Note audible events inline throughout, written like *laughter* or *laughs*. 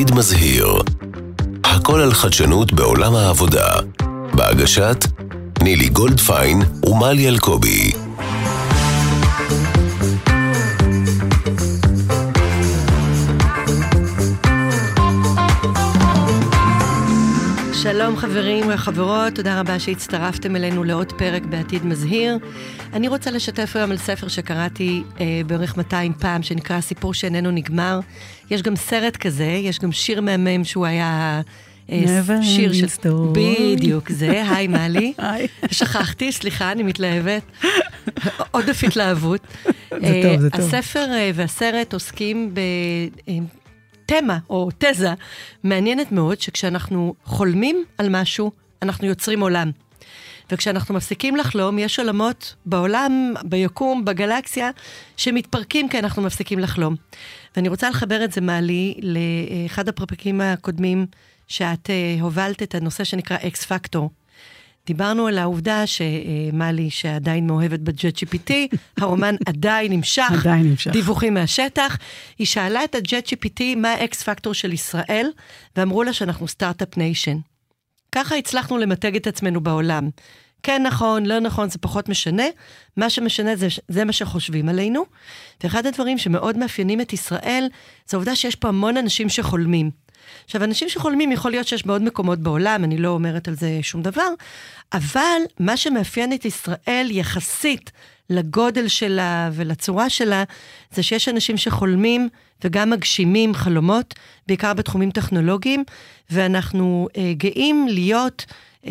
עתיד מזהיר. הכל על חדשנות בעולם העבודה. בהגשת נילי גולדפיין ומלי אלקובי. חברים וחברות, תודה רבה שהצטרפתם אלינו לעוד פרק בעתיד מזהיר. אני רוצה לשתף היום על ספר שקראתי אה, בערך 200 פעם, שנקרא הסיפור שאיננו נגמר. יש גם סרט כזה, יש גם שיר מהמם שהוא היה... אה, שיר של... בדיוק, זה, *laughs* היי מלי. היי. שכחתי, סליחה, אני מתלהבת. עודף התלהבות. זה טוב, זה טוב. הספר אה, והסרט עוסקים ב... אה, תמה או תזה מעניינת מאוד, שכשאנחנו חולמים על משהו, אנחנו יוצרים עולם. וכשאנחנו מפסיקים לחלום, יש עולמות בעולם, ביקום, בגלקסיה, שמתפרקים כי אנחנו מפסיקים לחלום. ואני רוצה לחבר את זה, מלי, לאחד הפרקים הקודמים, שאת אה, הובלת את הנושא שנקרא X factor. דיברנו על העובדה שמלי, שעדיין מאוהבת ב Chat GPT, *laughs* הרומן עדיין נמשך, עדיין נמשך. דיווחים מהשטח. היא שאלה את ה Chat GPT מה ה X factor של ישראל, ואמרו לה שאנחנו start-up nation. ככה הצלחנו למתג את עצמנו בעולם. כן נכון, לא נכון, זה פחות משנה. מה שמשנה זה, זה מה שחושבים עלינו. ואחד הדברים שמאוד מאפיינים את ישראל, זה העובדה שיש פה המון אנשים שחולמים. עכשיו, אנשים שחולמים, יכול להיות שיש בעוד מקומות בעולם, אני לא אומרת על זה שום דבר, אבל מה שמאפיין את ישראל יחסית לגודל שלה ולצורה שלה, זה שיש אנשים שחולמים וגם מגשימים חלומות, בעיקר בתחומים טכנולוגיים, ואנחנו אה, גאים להיות... Uh,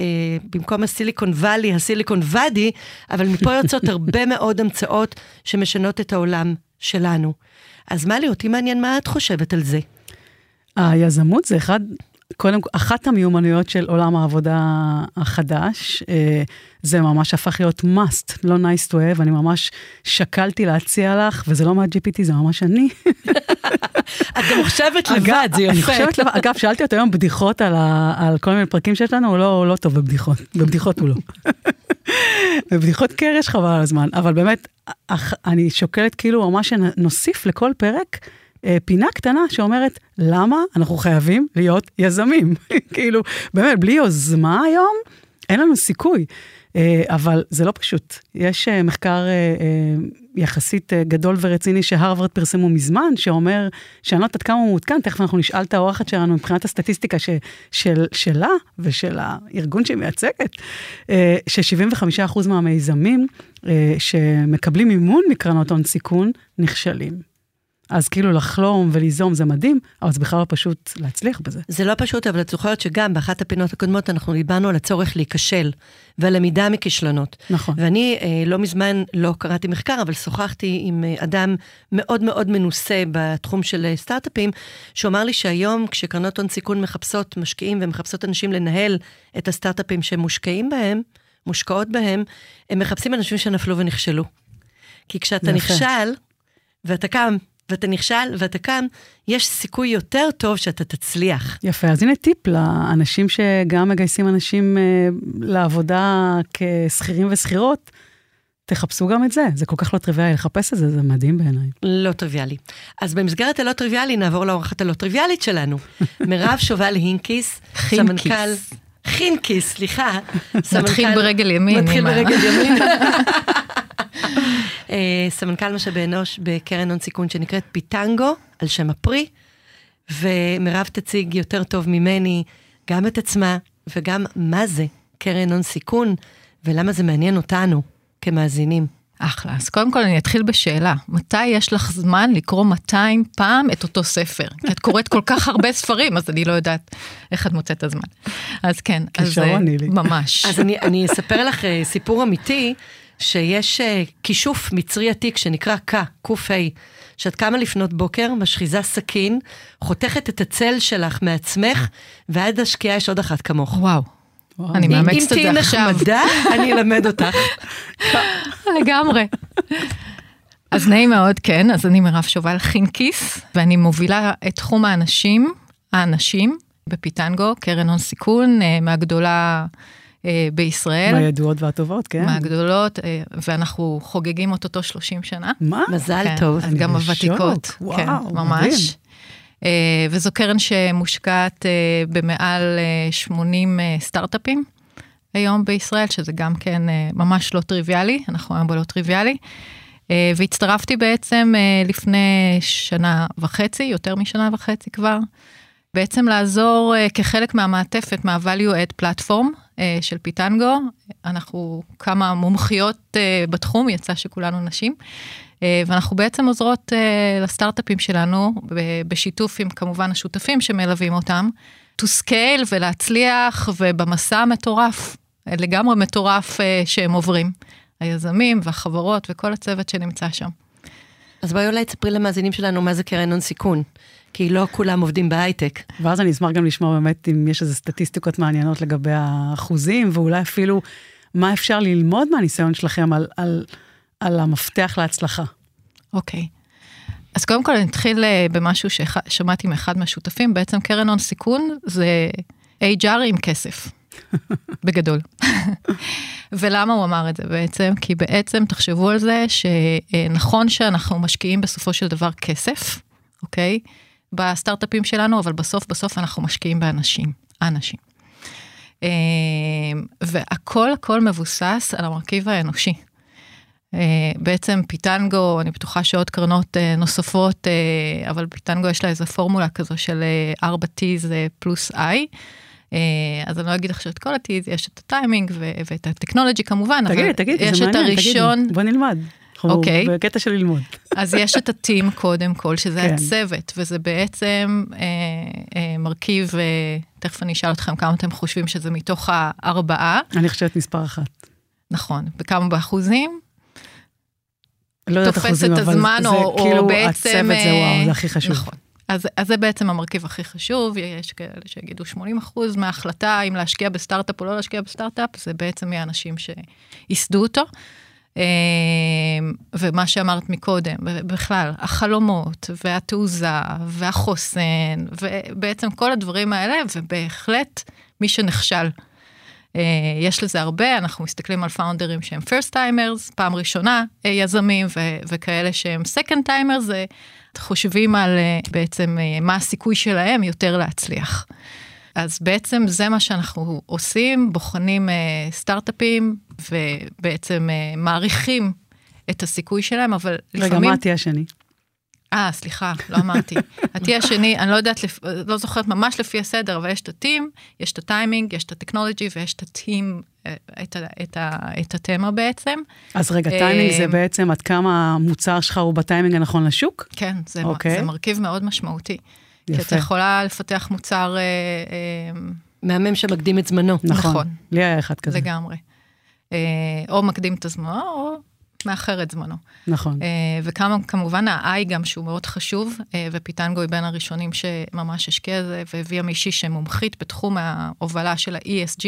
במקום הסיליקון וואלי, הסיליקון ואדי, אבל מפה יוצאות *laughs* הרבה מאוד המצאות שמשנות את העולם שלנו. אז מלי, אותי מעניין מה את חושבת על זה. היזמות זה אחד, קודם כל, אחת המיומנויות של עולם העבודה החדש. אה, זה ממש הפך להיות must, לא nice to have, אני ממש שקלתי להציע לך, וזה לא מה-GPT, זה ממש אני. את גם חושבת לבד, זה יפה. אני חושבת לבד, אגב, שאלתי אותו היום בדיחות על, ה, על כל מיני פרקים שיש לנו, הוא לא, לא טוב בבדיחות, בבדיחות הוא לא. בבדיחות קרש חבל על הזמן, אבל באמת, אני שוקלת כאילו ממש שנוסיף לכל פרק. אה, פינה קטנה שאומרת, למה אנחנו חייבים להיות יזמים? *laughs* כאילו, באמת, בלי יוזמה היום, אין לנו סיכוי. אה, אבל זה לא פשוט. יש אה, מחקר יחסית גדול ורציני שהרווארד פרסמו מזמן, שאומר, שאני לא יודעת כמה הוא מעודכן, תכף אנחנו נשאל את האורחת שלנו מבחינת הסטטיסטיקה ש, של, שלה ושל הארגון שהיא מייצגת, ש-75% מהמיזמים שמקבלים מימון מקרנות הון סיכון נכשלים. אז כאילו לחלום וליזום זה מדהים, אבל זה בכלל לא פשוט להצליח בזה. זה לא פשוט, אבל את זוכרת שגם באחת הפינות הקודמות אנחנו דיברנו על הצורך להיכשל, והלמידה מכישלונות. נכון. ואני אה, לא מזמן, לא קראתי מחקר, אבל שוחחתי עם אה, אדם מאוד מאוד מנוסה בתחום של אה, סטארט-אפים, שאמר לי שהיום כשקרנות הון סיכון מחפשות משקיעים ומחפשות אנשים לנהל את הסטארט-אפים שהם מושקעים בהם, מושקעות בהם, הם מחפשים אנשים שנפלו ונכשלו. כי כשאתה נכשל, ואתה קם ואתה נכשל ואתה קם, יש סיכוי יותר טוב שאתה תצליח. יפה, אז הנה טיפ לאנשים שגם מגייסים אנשים אה, לעבודה כשכירים ושכירות. תחפשו גם את זה, זה כל כך לא טריוויאלי לחפש את זה, זה מדהים בעיניי. לא טריוויאלי. אז במסגרת הלא טריוויאלי נעבור לאורחת הלא טריוויאלית שלנו. *laughs* מירב שובל הינקיס, סמנכ"ל... חינקיס, סליחה. מתחיל ברגל ימין. מתחיל ברגל ימין. *laughs* אה, סמנכ"ל משאבי אנוש בקרן הון סיכון שנקראת פיטנגו, על שם הפרי, ומירב תציג יותר טוב ממני גם את עצמה וגם מה זה קרן הון סיכון, ולמה זה מעניין אותנו כמאזינים. אחלה. אז קודם כל אני אתחיל בשאלה, מתי יש לך זמן לקרוא 200 פעם את אותו ספר? כי את קוראת כל כך הרבה ספרים, אז אני לא יודעת איך את מוצאת את הזמן. אז כן, אז אה, ממש. אז אני, אני אספר לך אה, סיפור אמיתי. שיש uh, כישוף מצרי עתיק שנקרא קה, ק"ה, שאת קמה לפנות בוקר, משחיזה סכין, חותכת את הצל שלך מעצמך, ועד השקיעה יש עוד אחת כמוך. וואו. אני מאמצת את זה עכשיו. אם תהיי נחמדה, *laughs* אני אלמד אותך. לגמרי. אז נעים מאוד, כן, אז אני מירב שובל חינקיס, ואני מובילה את תחום האנשים, האנשים, בפיטנגו, קרן הון סיכון, אה, מהגדולה אה, בישראל. מהידועות והטובות, כן. מהגדולות, אה, ואנחנו חוגגים אוטוטו 30 שנה. מה? מזל כן, טוב. אז גם הוותיקות. וואו, כן, ממש. וזו קרן שמושקעת במעל 80 סטארט-אפים היום בישראל, שזה גם כן ממש לא טריוויאלי, אנחנו היום בלא טריוויאלי. והצטרפתי בעצם לפני שנה וחצי, יותר משנה וחצי כבר, בעצם לעזור כחלק מהמעטפת, מה-value add platform של פיטנגו. אנחנו כמה מומחיות בתחום, יצא שכולנו נשים. ואנחנו בעצם עוזרות לסטארט-אפים שלנו, בשיתוף עם כמובן השותפים שמלווים אותם, to scale ולהצליח, ובמסע המטורף, לגמרי מטורף שהם עוברים. היזמים והחברות וכל הצוות שנמצא שם. אז בואי אולי תספרי למאזינים שלנו מה זה קרן הון סיכון, כי לא כולם עובדים בהייטק. ואז אני אשמח גם לשמוע באמת אם יש איזה סטטיסטיקות מעניינות לגבי האחוזים, ואולי אפילו מה אפשר ללמוד מהניסיון שלכם על, על, על המפתח להצלחה. אוקיי. Okay. אז קודם כל אני אתחיל במשהו ששמעתי מאחד מהשותפים, בעצם קרן הון סיכון זה HR עם כסף. *laughs* בגדול. *laughs* ולמה הוא אמר את זה בעצם? כי בעצם תחשבו על זה שנכון שאנחנו משקיעים בסופו של דבר כסף, אוקיי? בסטארט-אפים שלנו, אבל בסוף בסוף אנחנו משקיעים באנשים, אנשים. והכל הכל מבוסס על המרכיב האנושי. בעצם פיטנגו, אני בטוחה שעוד קרנות נוספות, אבל פיטנגו יש לה איזה פורמולה כזו של 4T זה פלוס I. אז אני לא אגיד עכשיו את כל הטיז, יש את הטיימינג ואת הטכנולוגי כמובן, תגידי, תגידי, יש את הראשון. בוא נלמד. אוקיי. Okay. בקטע של ללמוד. אז יש את הטים קודם כל, שזה כן. הצוות, וזה בעצם אה, אה, מרכיב, אה, תכף אני אשאל אתכם כמה אתם חושבים שזה מתוך הארבעה. אני חושבת מספר אחת. נכון, וכמה באחוזים? לא יודעת אחוזים, אבל זה או, כאילו או בעצם, הצוות זה וואו, זה הכי חשוב. נכון. אז, אז זה בעצם המרכיב הכי חשוב, יש כאלה שיגידו 80 אחוז מההחלטה אם להשקיע בסטארט-אפ או לא להשקיע בסטארט-אפ, זה בעצם מהאנשים שייסדו אותו. ומה שאמרת מקודם, בכלל, החלומות והתעוזה והחוסן, ובעצם כל הדברים האלה, ובהחלט מי שנכשל. יש לזה הרבה, אנחנו מסתכלים על פאונדרים שהם first timers, פעם ראשונה יזמים, וכאלה שהם second timers, חושבים על בעצם מה הסיכוי שלהם יותר להצליח. אז בעצם זה מה שאנחנו עושים, בוחנים סטארט-אפים ובעצם מעריכים את הסיכוי שלהם, אבל רגע, לפעמים... רגע, מה ה-T השני? אה, סליחה, לא אמרתי. *laughs* ה-T השני, אני לא יודעת, לא זוכרת ממש לפי הסדר, אבל יש את הטים, יש את הטיימינג, יש את הטכנולוגי ויש את הטים, את, ה, את, ה, את התמה בעצם. אז רגע, טיימינג זה בעצם עד כמה המוצר שלך הוא בטיימינג הנכון לשוק? כן, זה, okay. זה מרכיב מאוד משמעותי. יפה. כי את יכולה לפתח מוצר... מהמם שמקדים את זמנו. נכון. נכון. לי היה אחד כזה. לגמרי. או מקדים את הזמנו, או מאחר את זמנו. נכון. וכמובן ה-I גם שהוא מאוד חשוב, ופיטנגו היא בין הראשונים שממש השקיע זה, והביאה מישהי שמומחית בתחום ההובלה של ה-ESG,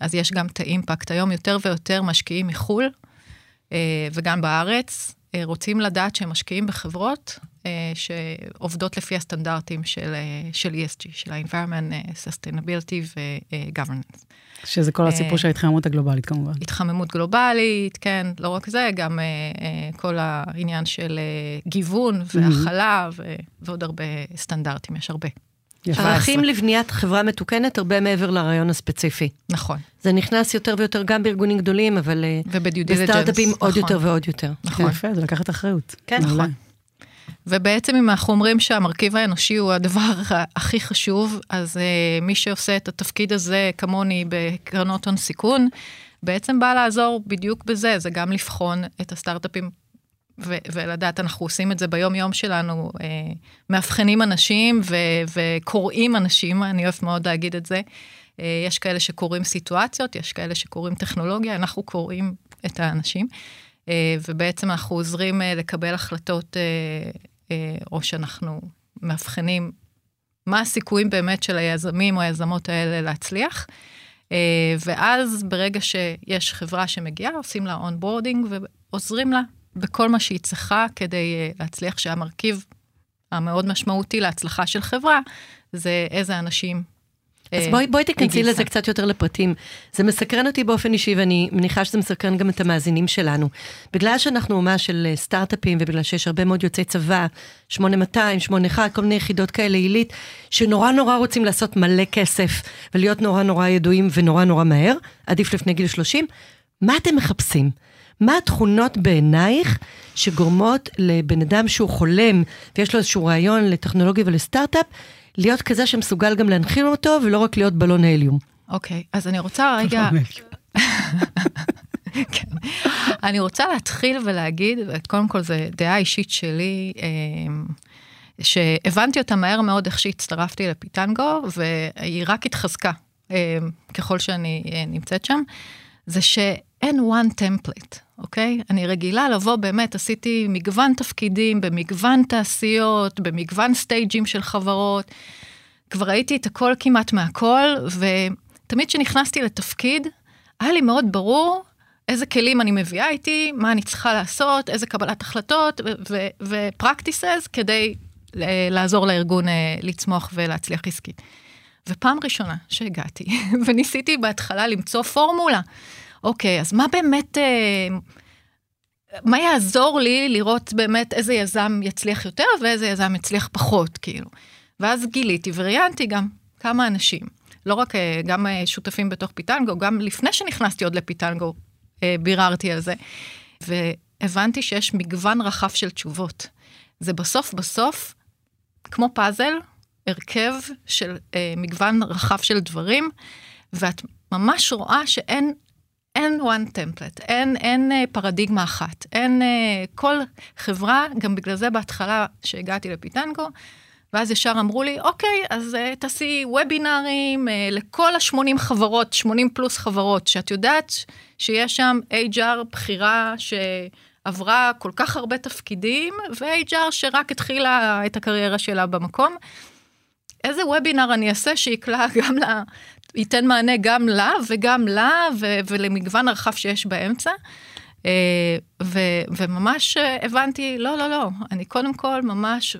אז יש גם את האימפקט. היום יותר ויותר משקיעים מחו"ל, וגם בארץ, רוצים לדעת שהם משקיעים בחברות שעובדות לפי הסטנדרטים של, של ESG, של ה-environment, sustainability ו-governance. שזה כל הסיפור של ההתחממות הגלובלית כמובן. התחממות גלובלית, כן, לא רק זה, גם כל העניין של גיוון והכלה ועוד הרבה סטנדרטים, יש הרבה. ערכים לבניית חברה מתוקנת הרבה מעבר לרעיון הספציפי. נכון. זה נכנס יותר ויותר גם בארגונים גדולים, אבל בסטארט-אפים עוד נכון. יותר ועוד יותר. נכון. יפה, זה לקחת אחריות. כן, נכון. ובעצם אם אנחנו אומרים שהמרכיב האנושי הוא הדבר הכי חשוב, אז uh, מי שעושה את התפקיד הזה כמוני בקרנות הון סיכון, בעצם בא לעזור בדיוק בזה, זה גם לבחון את הסטארט-אפים ו- ולדעת, אנחנו עושים את זה ביום יום שלנו, uh, מאבחנים אנשים ו- וקוראים אנשים, אני אוהבת מאוד להגיד את זה. Uh, יש כאלה שקוראים סיטואציות, יש כאלה שקוראים טכנולוגיה, אנחנו קוראים את האנשים. ובעצם אנחנו עוזרים לקבל החלטות, או שאנחנו מאבחנים מה הסיכויים באמת של היזמים או היזמות האלה להצליח. ואז ברגע שיש חברה שמגיעה, עושים לה onboarding ועוזרים לה בכל מה שהיא צריכה כדי להצליח שהמרכיב המאוד משמעותי להצלחה של חברה, זה איזה אנשים אז אה, בואי, בואי תיכנסי לזה. קצת יותר לפרטים. זה מסקרן אותי באופן אישי, ואני מניחה שזה מסקרן גם את המאזינים שלנו. בגלל שאנחנו אומה של אה, סטארט-אפים, ובגלל שיש הרבה מאוד יוצאי צבא, 8200, 81, כל מיני יחידות כאלה עילית, שנורא נורא רוצים לעשות מלא כסף, ולהיות נורא נורא ידועים ונורא נורא מהר, עדיף לפני גיל 30, מה אתם מחפשים? מה התכונות בעינייך שגורמות לבן אדם שהוא חולם ויש לו איזשהו רעיון לטכנולוגיה ולסטארט-אפ, להיות כזה שמסוגל גם להנחיל אותו ולא רק להיות בלון ההליום. אוקיי, אז אני רוצה רגע, *laughs* כן. אני רוצה להתחיל ולהגיד, קודם כל זו דעה אישית שלי, אמ, שהבנתי אותה מהר מאוד איך שהצטרפתי לפיטנגו, והיא רק התחזקה אמ, ככל שאני אה, נמצאת שם, זה שאין one template, אוקיי? אני רגילה לבוא, באמת, עשיתי מגוון תפקידים במגוון תעשיות, במגוון סטייג'ים של חברות. כבר ראיתי את הכל כמעט מהכל, ותמיד כשנכנסתי לתפקיד, היה לי מאוד ברור איזה כלים אני מביאה איתי, מה אני צריכה לעשות, איזה קבלת החלטות ו-practices כדי אה, לעזור לארגון אה, לצמוח ולהצליח עסקית. ופעם ראשונה שהגעתי, *laughs* וניסיתי בהתחלה למצוא פורמולה. אוקיי, אז מה באמת, אה, מה יעזור לי לראות באמת איזה יזם יצליח יותר ואיזה יזם יצליח פחות, כאילו. ואז גיליתי וראיינתי גם כמה אנשים, לא רק אה, גם אה, שותפים בתוך פיטנגו, גם לפני שנכנסתי עוד לפיטנגו, ביררתי על זה, והבנתי שיש מגוון רחב של תשובות. זה בסוף בסוף, כמו פאזל, הרכב של אה, מגוון רחב של דברים, ואת ממש רואה שאין אין one template, אין, אין אה, פרדיגמה אחת, אין אה, כל חברה, גם בגלל זה בהתחלה שהגעתי לפיטנגו, ואז ישר אמרו לי, אוקיי, אז uh, תעשי וובינארים uh, לכל ה-80 חברות, 80 פלוס חברות, שאת יודעת שיש שם HR בחירה שעברה כל כך הרבה תפקידים, ו-HR שרק התחילה את הקריירה שלה במקום. איזה וובינר אני אעשה שיקלע *laughs* גם ייתן מענה גם לה וגם לה ו- ולמגוון הרחב שיש באמצע. Uh, ו- וממש הבנתי, לא, לא, לא, אני קודם כל ממש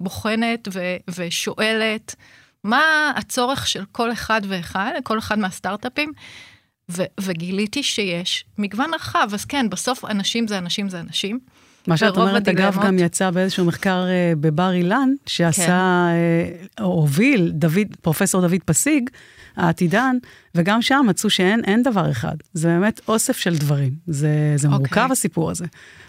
בוחנת ו- ושואלת מה הצורך של כל אחד ואחד, כל אחד מהסטארט-אפים, ו- וגיליתי שיש מגוון רחב, אז כן, בסוף אנשים זה אנשים זה אנשים. מה שאת אומרת, אגב, הדילמות- גם יצא באיזשהו מחקר אה, בבר אילן, שעשה, כן. אה, או הוביל דוד, פרופסור דוד פסיג, העתידן, וגם שם מצאו שאין אין דבר אחד. זה באמת אוסף של דברים. זה, זה אוקיי. מורכב הסיפור הזה.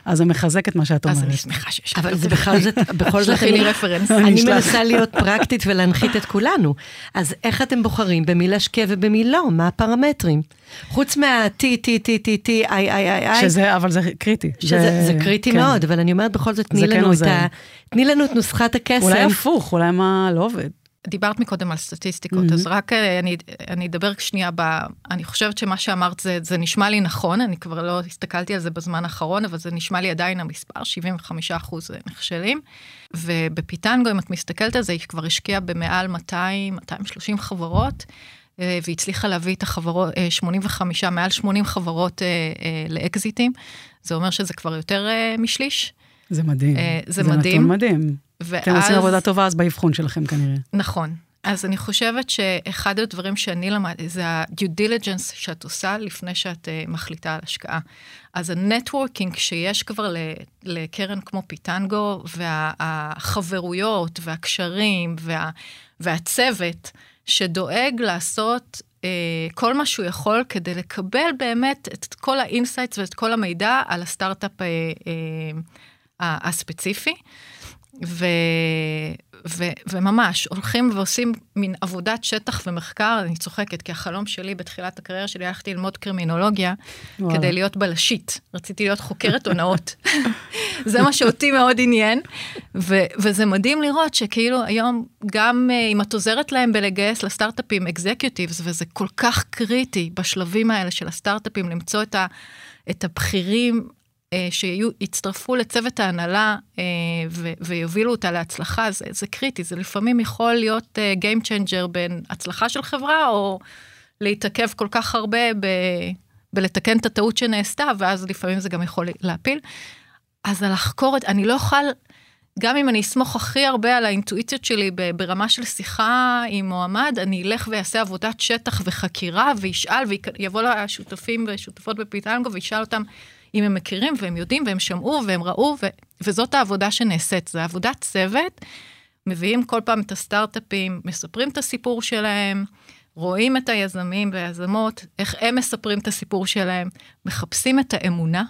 אז זה מחזק את מה שאת אז אומרת. אני שמחה שיש אבל זה בכלל, זה, בכל זאת, *laughs* שלחי לי אני- רפרנס. אני. מנסה להיות פרקטית ולהנחית את כולנו. אז איך אתם בוחרים במי להשקיע ובמי לא? מה הפרמטרים? חוץ מה-T, T, T, T, T, I, I, I, I, שזה, אבל זה קריטי. שזה זה קריטי כן. מאוד, אבל אני אומרת בכל זאת, תני זה כן לנו את. ה... תני לנו את נוסחת הקסם. אולי הפוך, אולי מה לא עובד. דיברת מקודם על סטטיסטיקות, Mhm. אז רק אה, אני, אני אדבר שנייה ב... אני חושבת שמה שאמרת זה, זה נשמע לי נכון, אני כבר לא הסתכלתי על זה בזמן האחרון, אבל זה נשמע לי עדיין המספר, 75 אחוז נכשלים. ובפיטנגו, אם את מסתכלת על זה, היא כבר השקיעה במעל 200, 230 חברות, אה, והצליחה להביא את החברות, אה, 85, מעל 80 חברות אה, אה, לאקזיטים. זה אומר שזה כבר יותר אה, משליש. זה מדהים. אה, זה זה מדהים. נתון מדהים. ואז... אתם עושים עבודה טובה אז באבחון שלכם כנראה. נכון. אז אני חושבת שאחד הדברים שאני למדתי זה ה-due diligence שאת עושה לפני שאת אה, מחליטה על השקעה. אז ה networking שיש כבר לקרן כמו פיטנגו, והחברויות והקשרים וה, והצוות שדואג לעשות אה, כל מה שהוא יכול כדי לקבל באמת את כל ה insights ואת כל המידע על הסטארט-אפ אה, uh, הספציפי. ו, ו, וממש הולכים ועושים מין עבודת שטח ומחקר, אני צוחקת, כי החלום שלי בתחילת הקריירה שלי הלכתי ללמוד קרימינולוגיה וואלה. כדי להיות בלשית. רציתי להיות חוקרת הונאות. *laughs* זה מה שאותי מאוד עניין, ו, וזה מדהים לראות שכאילו היום, גם uh, אם את עוזרת להם בלגייס לסטארט-אפים אקזקיוטיבס, וזה כל כך קריטי בשלבים האלה של הסטארט-אפים, למצוא את, ה, את הבכירים אה, שיצטרפו לצוות ההנהלה אה, ויובילו אותה להצלחה, זה, זה קריטי, זה לפעמים יכול להיות אה, Game Changer בין הצלחה של חברה, או להתעכב כל כך הרבה ב- בלתקן את הטעות שנעשתה, ואז לפעמים זה גם יכול להפיל. אז לחקור את, אני לא אוכל גם אם אני אסמוך הכי הרבה על האינטואיציות שלי ברמה של שיחה עם מועמד, אני אלך ואעשה עבודת שטח וחקירה וישאל ויבוא לשותפים ושותפות בפיטנגו וישאל אותם אם הם מכירים והם יודעים והם שמעו והם ראו, ו, וזאת העבודה שנעשית, זו עבודת צוות. מביאים כל פעם את הסטארט-אפים, מספרים את הסיפור שלהם, רואים את היזמים והיזמות, איך הם מספרים את הסיפור שלהם, מחפשים את האמונה,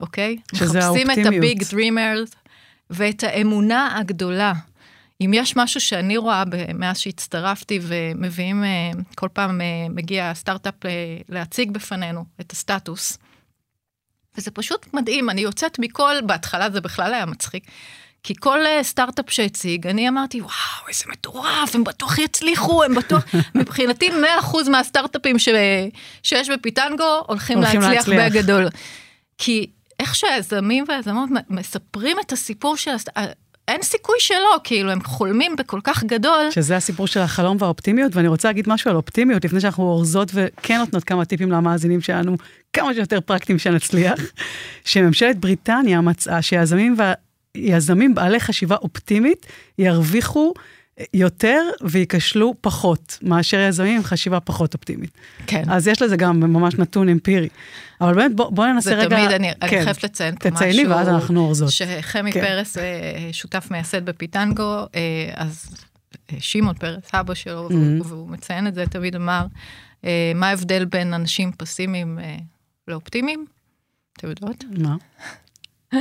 אוקיי? שזה מחפשים האופטימיות. את ה big dreamers ואת האמונה הגדולה. אם יש משהו שאני רואה מאז שהצטרפתי ומביאים, אה, כל פעם אה, מגיע סטארט-אפ אה, להציג בפנינו את הסטטוס, וזה פשוט מדהים, אני יוצאת מכל, בהתחלה זה בכלל היה מצחיק, כי כל סטארט-אפ שהציג, אני אמרתי, וואו, איזה מטורף, הם בטוח יצליחו, הם בטוח, *laughs* מבחינתי 100% מהסטארט-אפים ש... שיש בפיטנגו הולכים, הולכים להצליח, להצליח. בגדול. כי איך שהיזמים והיזמות מספרים את הסיפור של... הסט- אין סיכוי שלא, כאילו, הם חולמים בכל כך גדול. שזה הסיפור של החלום והאופטימיות, ואני רוצה להגיד משהו על אופטימיות, לפני שאנחנו אורזות וכן נותנות כמה טיפים למאזינים שלנו, כמה שיותר פרקטיים שנצליח, *laughs* שממשלת בריטניה מצאה שיזמים ויזמים בעלי חשיבה אופטימית ירוויחו יותר וייכשלו פחות, מאשר יזמים עם חשיבה פחות אופטימית. כן. אז יש לזה גם ממש נתון אמפירי. אבל באמת, בוא, בוא ננסה זה רגע... תמיד, אני, אני כן, חייבת לציין פה משהו. תצייני ואז אנחנו אורזות. שחמי כן. פרס, אה, שותף מייסד בפיטנגו, אה, אז אה, שמעון פרס, אבא שלו, Mm-hmm. והוא- מציין את זה, תמיד אמר, מה ההבדל בין אנשים פסימיים לאופטימיים? אתם יודעות? מה? *laughs*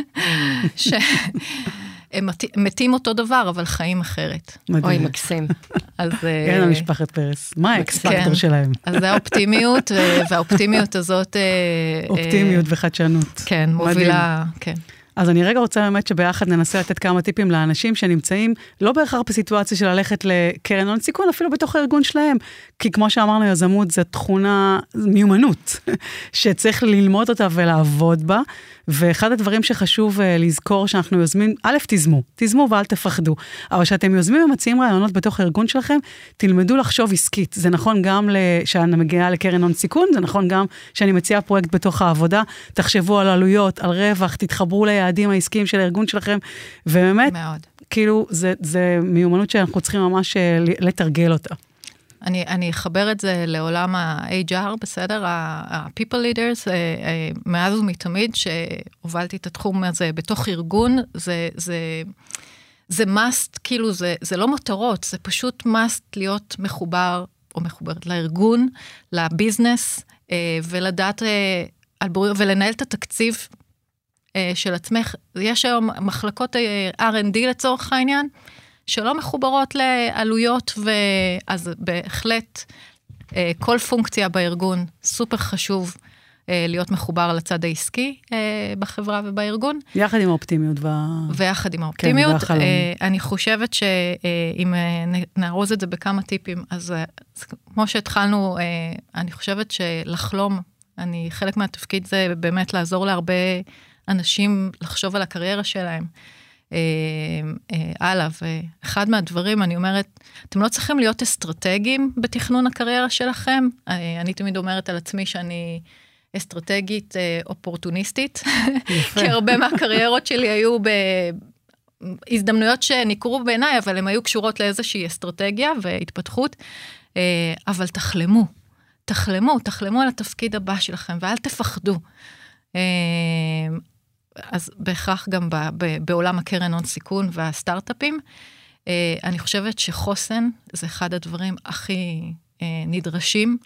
מת- מתים אותו דבר, אבל חיים אחרת. אוי, מדהים. מקסים. אז... אה, כן, המשפחת פרס. מה ה X כן. פקטור שלהם? אז זה האופטימיות, והאופטימיות הזאת... אה, אופטימיות אה, וחדשנות. כן, מובילה, כן. אז אני רגע רוצה באמת שביחד ננסה לתת כמה טיפים לאנשים שנמצאים לא בהכרח בסיטואציה של ללכת לקרן הון סיכון, אפילו בתוך הארגון שלהם. כי כמו שאמרנו, יזמות זו תכונה, מיומנות, *laughs* שצריך ללמוד אותה ולעבוד בה. ואחד הדברים שחשוב uh, לזכור שאנחנו יוזמים, א', תיזמו, תיזמו ואל תפחדו. אבל כשאתם יוזמים ומציעים רעיונות בתוך הארגון שלכם, תלמדו לחשוב עסקית. זה נכון גם כשאני מגיעה לקרן הון סיכון, זה נכון גם כשאני מציעה פרויקט בתוך העבודה. תחשבו על עלויות, על רווח, תתחברו ליעדים העסקיים של הארגון שלכם, ובאמת, מאוד. כאילו, זה, זה מיומנות שאנחנו צריכים ממש אה, לתרגל אותה. אני, אני אחבר את זה לעולם ה-HR, בסדר? ה-people leaders, אה, אה, מאז ומתמיד שהובלתי את התחום הזה בתוך ארגון, זה, זה, זה must, כאילו זה, זה לא מותרות, זה פשוט must להיות מחובר או מחוברת לארגון, לביזנס, אה, ולדעת ולנהל את התקציב של עצמך. יש היום מחלקות R&D לצורך העניין, שלא מחוברות לעלויות, ואז בהחלט אה, כל פונקציה בארגון סופר חשוב אה, להיות מחובר לצד העסקי אה, בחברה ובארגון, יחד עם האופטימיות וה... ויחד עם האופטימיות. והחלום. אה, אני חושבת שאם נארוז את זה בכמה טיפים, אז כמו שהתחלנו, אני חושבת שלחלום, אני, חלק מהתפקיד זה באמת לעזור להרבה אנשים לחשוב על הקריירה שלהם. אה, אה, הלאה, ואחד מהדברים, אני אומרת, אתם לא צריכים להיות אסטרטגיים בתכנון הקריירה שלכם. אה, אני תמיד אומרת על עצמי שאני אסטרטגית אופורטוניסטית, כי הרבה מהקריירות שלי היו בהזדמנויות שניכרו בעיניי, אבל הן היו קשורות לאיזושהי אסטרטגיה והתפתחות. אבל תחלמו, תחלמו, תחלמו על התפקיד הבא שלכם ואל תפחדו. אה, אז בהכרח גם ב, ב, בעולם הקרן הון סיכון והסטארט-אפים, אה, אני חושבת שחוסן זה אחד הדברים הכי אה, נדרשים.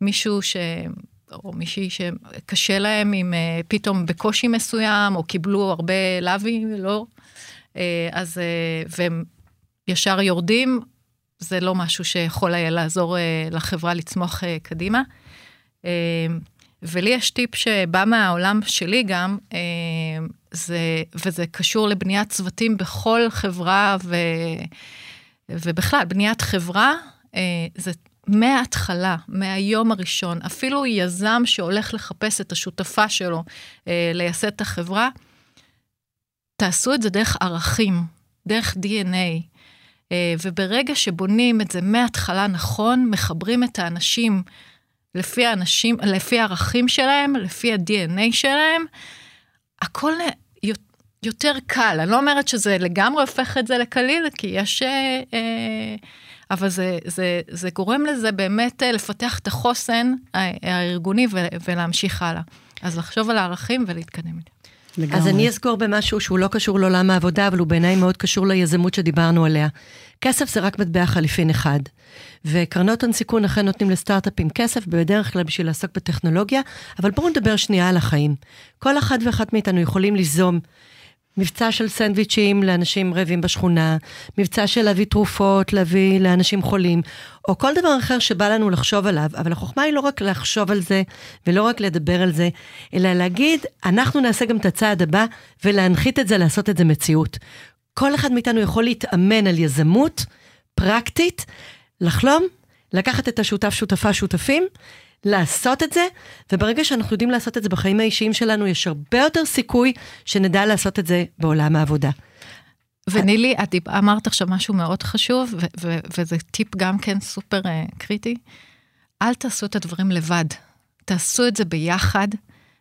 מישהו ש... או מישהי שקשה להם עם אה, פתאום בקושי מסוים, או קיבלו הרבה לאוי, לא, אה, אז, אה, והם ישר יורדים, זה לא משהו שיכול היה לעזור אה, לחברה לצמוח אה, קדימה. ולי יש טיפ שבא מהעולם שלי גם, אה, זה, וזה קשור לבניית צוותים בכל חברה, ו, ובכלל, בניית חברה, אה, זה מההתחלה, מהיום הראשון, אפילו יזם שהולך לחפש את השותפה שלו אה, לייסד את החברה, תעשו את זה דרך ערכים, דרך DNA. אה, וברגע שבונים את זה מההתחלה נכון, מחברים את האנשים לפי האנשים, לפי הערכים שלהם, לפי ה-DNA שלהם, הכל יותר קל. אני לא אומרת שזה לגמרי הופך את זה לקליל, כי יש... אה, אה, אבל זה, זה, זה גורם לזה באמת אה, לפתח את החוסן הארגוני ולהמשיך הלאה. אז לחשוב על הערכים ולהתקדם איתם. לגמרי. אז אני אזכור במשהו שהוא לא קשור לעולם העבודה, אבל הוא בעיניי מאוד קשור ליזמות שדיברנו עליה. כסף זה רק מטבע חליפין אחד. וקרנות הון סיכון אכן נותנים לסטארט-אפים כסף, בדרך כלל בשביל לעסוק בטכנולוגיה, אבל בואו נדבר שנייה על החיים. כל אחד ואחת מאיתנו יכולים ליזום מבצע של סנדוויצ'ים לאנשים רעבים בשכונה, מבצע של להביא תרופות, להביא לאנשים חולים, או כל דבר אחר שבא לנו לחשוב עליו, אבל החוכמה היא לא רק לחשוב על זה, ולא רק לדבר על זה, אלא להגיד, אנחנו נעשה גם את הצעד הבא, ולהנחית את זה, לעשות את זה מציאות. כל אחד מאיתנו יכול להתאמן על יזמות פרקטית, לחלום, לקחת את השותף, שותפה, שותפים, לעשות את זה, וברגע שאנחנו יודעים לעשות את זה בחיים האישיים שלנו, יש הרבה יותר סיכוי שנדע לעשות את זה בעולם העבודה. ונילי, את אמרת עכשיו משהו מאוד חשוב, וזה טיפ גם כן סופר uh, קריטי. אל תעשו את הדברים לבד, תעשו את זה ביחד,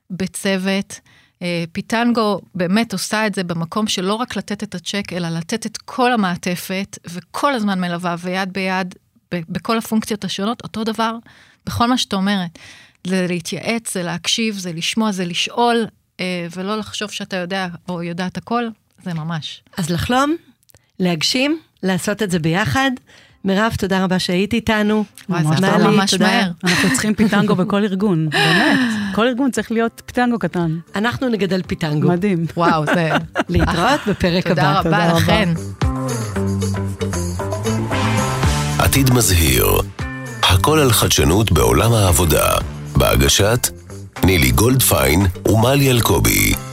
בצוות. Uh, פיטנגו באמת עושה את זה במקום שלא רק לתת את הצ'ק, אלא לתת את כל המעטפת, וכל הזמן מלווה, ויד ביד, בכל הפונקציות השונות, אותו דבר בכל מה שאת אומרת. זה להתייעץ, זה להקשיב, זה לשמוע, זה לשאול, אה, ולא לחשוב שאתה יודע או יודעת הכל, זה ממש. אז לחלום, להגשים, לעשות את זה ביחד. מירב, תודה רבה שהיית איתנו. וואי, זה עבר ממש מהר. אנחנו צריכים פיטנגו בכל ארגון, באמת. כל ארגון צריך להיות פיטנגו קטן. אנחנו נגדל פיטנגו. מדהים. וואו, זה... *laughs* להתראות בפרק הבא. תודה רבה לכן. עתיד מזהיר הכל על חדשנות בעולם העבודה, בהגשת נילי גולדפיין ומלי אלקובי.